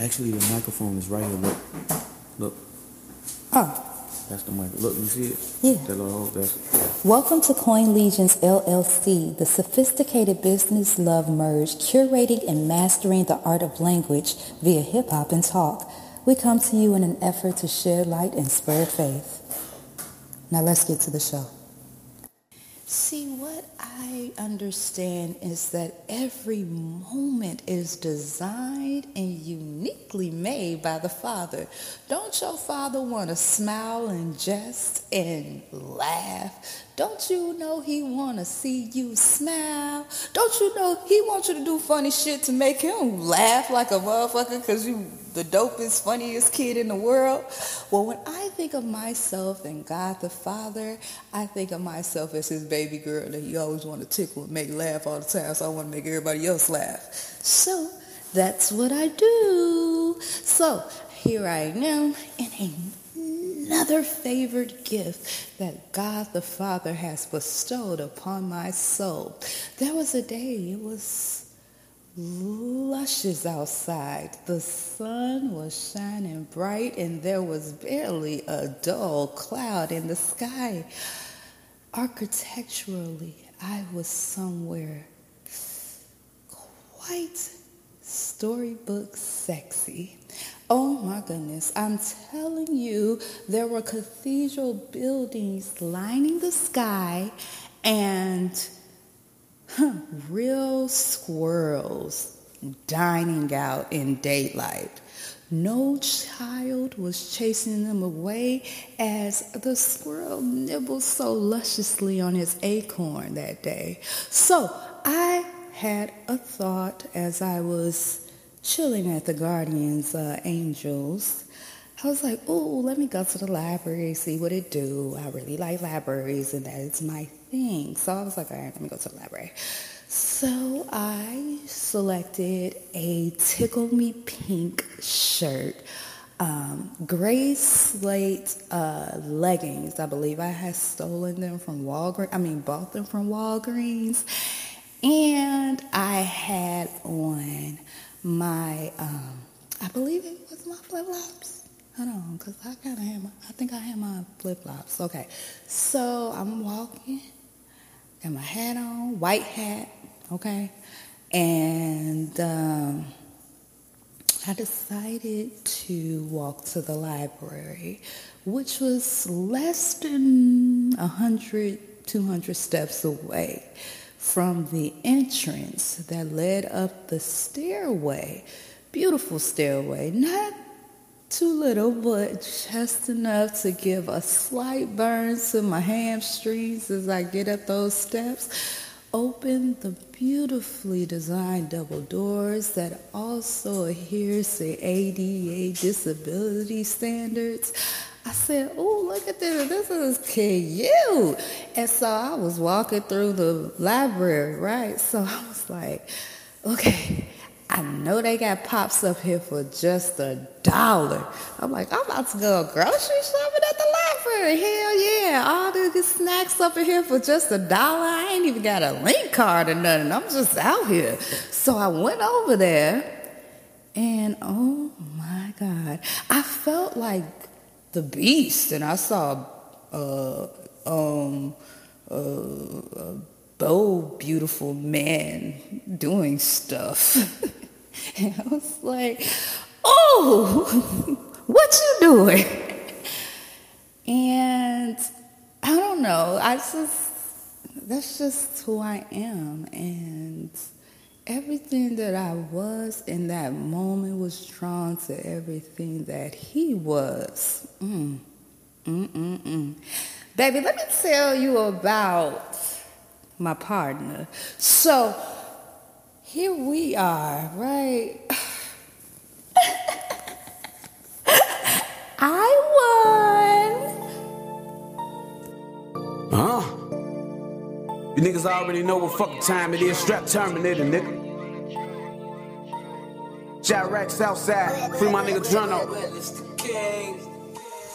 Actually, the microphone is right here. Look, look. Oh, That's the mic. Look, you see it? Yeah. That little hole. That's welcome to Coin Legions LLC, the sophisticated business love merge, curating and mastering the art of language via hip hop and talk. We come to you in an effort to shed light and spread faith. Now let's get to the show. See, what I understand is that every moment is designed and uniquely made by the Father. Don't your Father want to smile and jest and laugh? Don't you know He want to see you smile? Don't you know He wants you to do funny shit to make Him laugh like a motherfucker because you the dopest, funniest kid in the world? Well, when I think of myself and God the Father, I think of myself as His baby girl that He always want to tickle and make laugh all the time. So I want to make everybody else laugh. So that's what I do. So here I am in another favored gift that God the Father has bestowed upon my soul. There was a day, it was luscious outside. The sun was shining bright and there was barely a dull cloud in the sky. Architecturally, I was somewhere quite storybook sexy. Oh my goodness, I'm telling you, there were cathedral buildings lining the sky and real squirrels dining out in daylight. No child was chasing them away as the squirrel nibbled so lusciously on his acorn that day. So I had a thought as I was chilling at the Guardians uh, Angels. I was like, oh, let me go to the library, see what it do. I really like libraries, and that is my thing. So I was like, all right, let me go to the library. So I selected a Tickle Me Pink shirt, um, gray slate uh, leggings. I believe I had stolen them from Walgreens. I mean, bought them from Walgreens, and I had on my, um, I believe it was my flip flops. Hold on, cause I kind of had my, I think I had my flip flops. Okay, so I'm walking, got my hat on, white hat, okay, and um, I decided to walk to the library, which was less than 100, 200 steps away from the entrance that led up the stairway. Beautiful stairway, not too little, but just enough to give a slight burn to my hamstrings as I get up those steps. Open the beautifully designed double doors that also adheres to ADA disability standards. I said, oh, look at this. This is cute. And so I was walking through the library, right? So I was like, okay, I know they got pops up here for just a dollar. I'm like, I'm about to go grocery shopping at the library. Hell yeah. All the snacks up in here for just a dollar. I ain't even got a link card or nothing. I'm just out here. So I went over there and oh my God, I felt like the beast and I saw uh, um, uh, a bold, beautiful man doing stuff. and I was like, oh, what you doing? And I don't know. I just, that's just who I am. And everything that I was in that moment was drawn to everything that he was. Mm. Mm, mm, mm. Baby, let me tell you about my partner. So here we are, right? I won. Huh? You niggas already know what fucking time it is. Strap Terminator, nigga. Jack outside. Free my nigga Jono.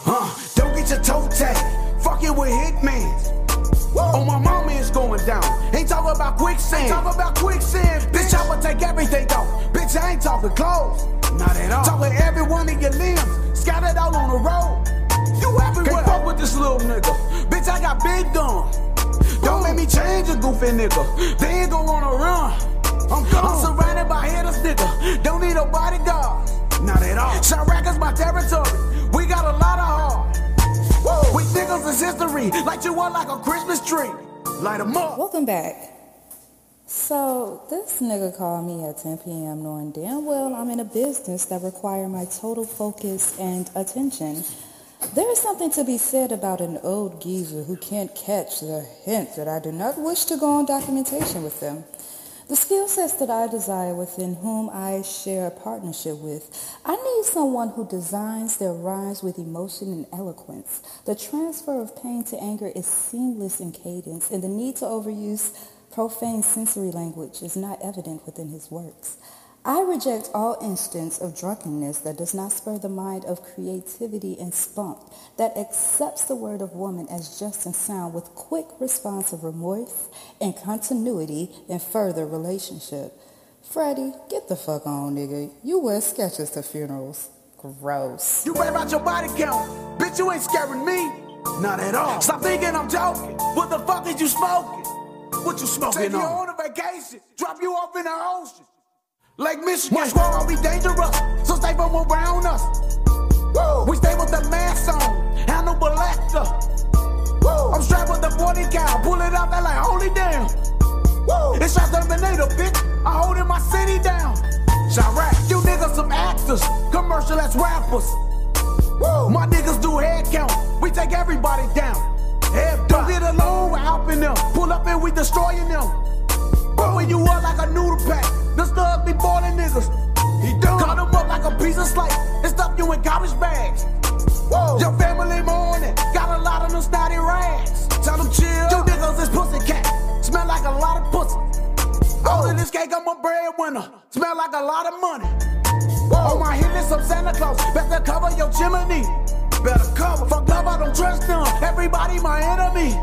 Huh? Don't get your toe tagged. Fucking with hitmans. On oh, my mama is going down. Ain't talking about quicksand. Talking about quicksand. Bitch, I will take everything off. Bitch, I ain't talking clothes. Not at all. Talk with every one of your limbs, scattered out on the road. You everywhere. Can't fuck with this little nigga. Bitch, I got big guns. Don't make me change a goofy nigga. They ain't gon' wanna run. I'm gone. I'm surrounded by hitters, nigga. Don't need a Light you up like a Christmas tree. Light 'em up. Welcome back. So, this nigga called me at 10 p.m. knowing damn well I'm in a business that require my total focus and attention. There is something to be said about an old geezer who can't catch the hint that I do not wish to go on documentation with them. The skill sets that I desire within whom I share a partnership with, I need someone who designs their rhymes with emotion and eloquence. The transfer of pain to anger is seamless in cadence, and the need to overuse profane sensory language is not evident within his works. I reject all instance of drunkenness that does not spur the mind of creativity and spunk, that accepts the word of woman as just and sound with quick response of remorse and continuity in further relationship. Freddie, get the fuck on, nigga. You wear sketches to funerals. Gross. You right about your body count. Bitch, you ain't scaring me. Not at all. Stop thinking I'm joking. What the fuck is you smoking? What you smoking Take on? Take you on a vacation. Drop you off in the ocean. Like Michigan, my squad be dangerous, so stay from around us. Woo. We stay with the mask on, Hannibal Lecter. Woo. I'm strapped with the 40 cal, pull it out, they like, holy damn. Woo. It's shot Terminator, bitch. I holding my city down. Chiraq, you niggas some actors, commercial as rappers. Woo. My niggas do head count, we take everybody down. Head Don't get alone, we're helping them. Pull up and we destroying them. Blowing you up like a noodle pack. The studs be boiling niggas. He done. Cut him up like a piece of slice and stuff you in garbage bags. Whoa. Your family mourning. Got a lot of them snotty rags. Tell them chill. You niggas is pussy cat. Smell like a lot of pussy. All in this cake, I'm a breadwinner. Smell like a lot of money. Whoa. On my hit list, I'm Santa Claus. Better cover your chimney. Better cover. Fuck love, I don't trust them. Everybody my enemy.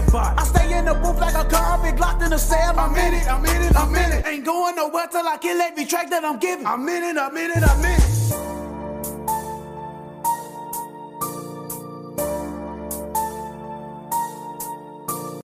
Everybody. I stay in the booth like a convict locked in a cell. I'm in it, I'm in it, I'm in it. Ain't going nowhere till I kill every track that I'm giving. I'm in it, I'm in it, I'm in it.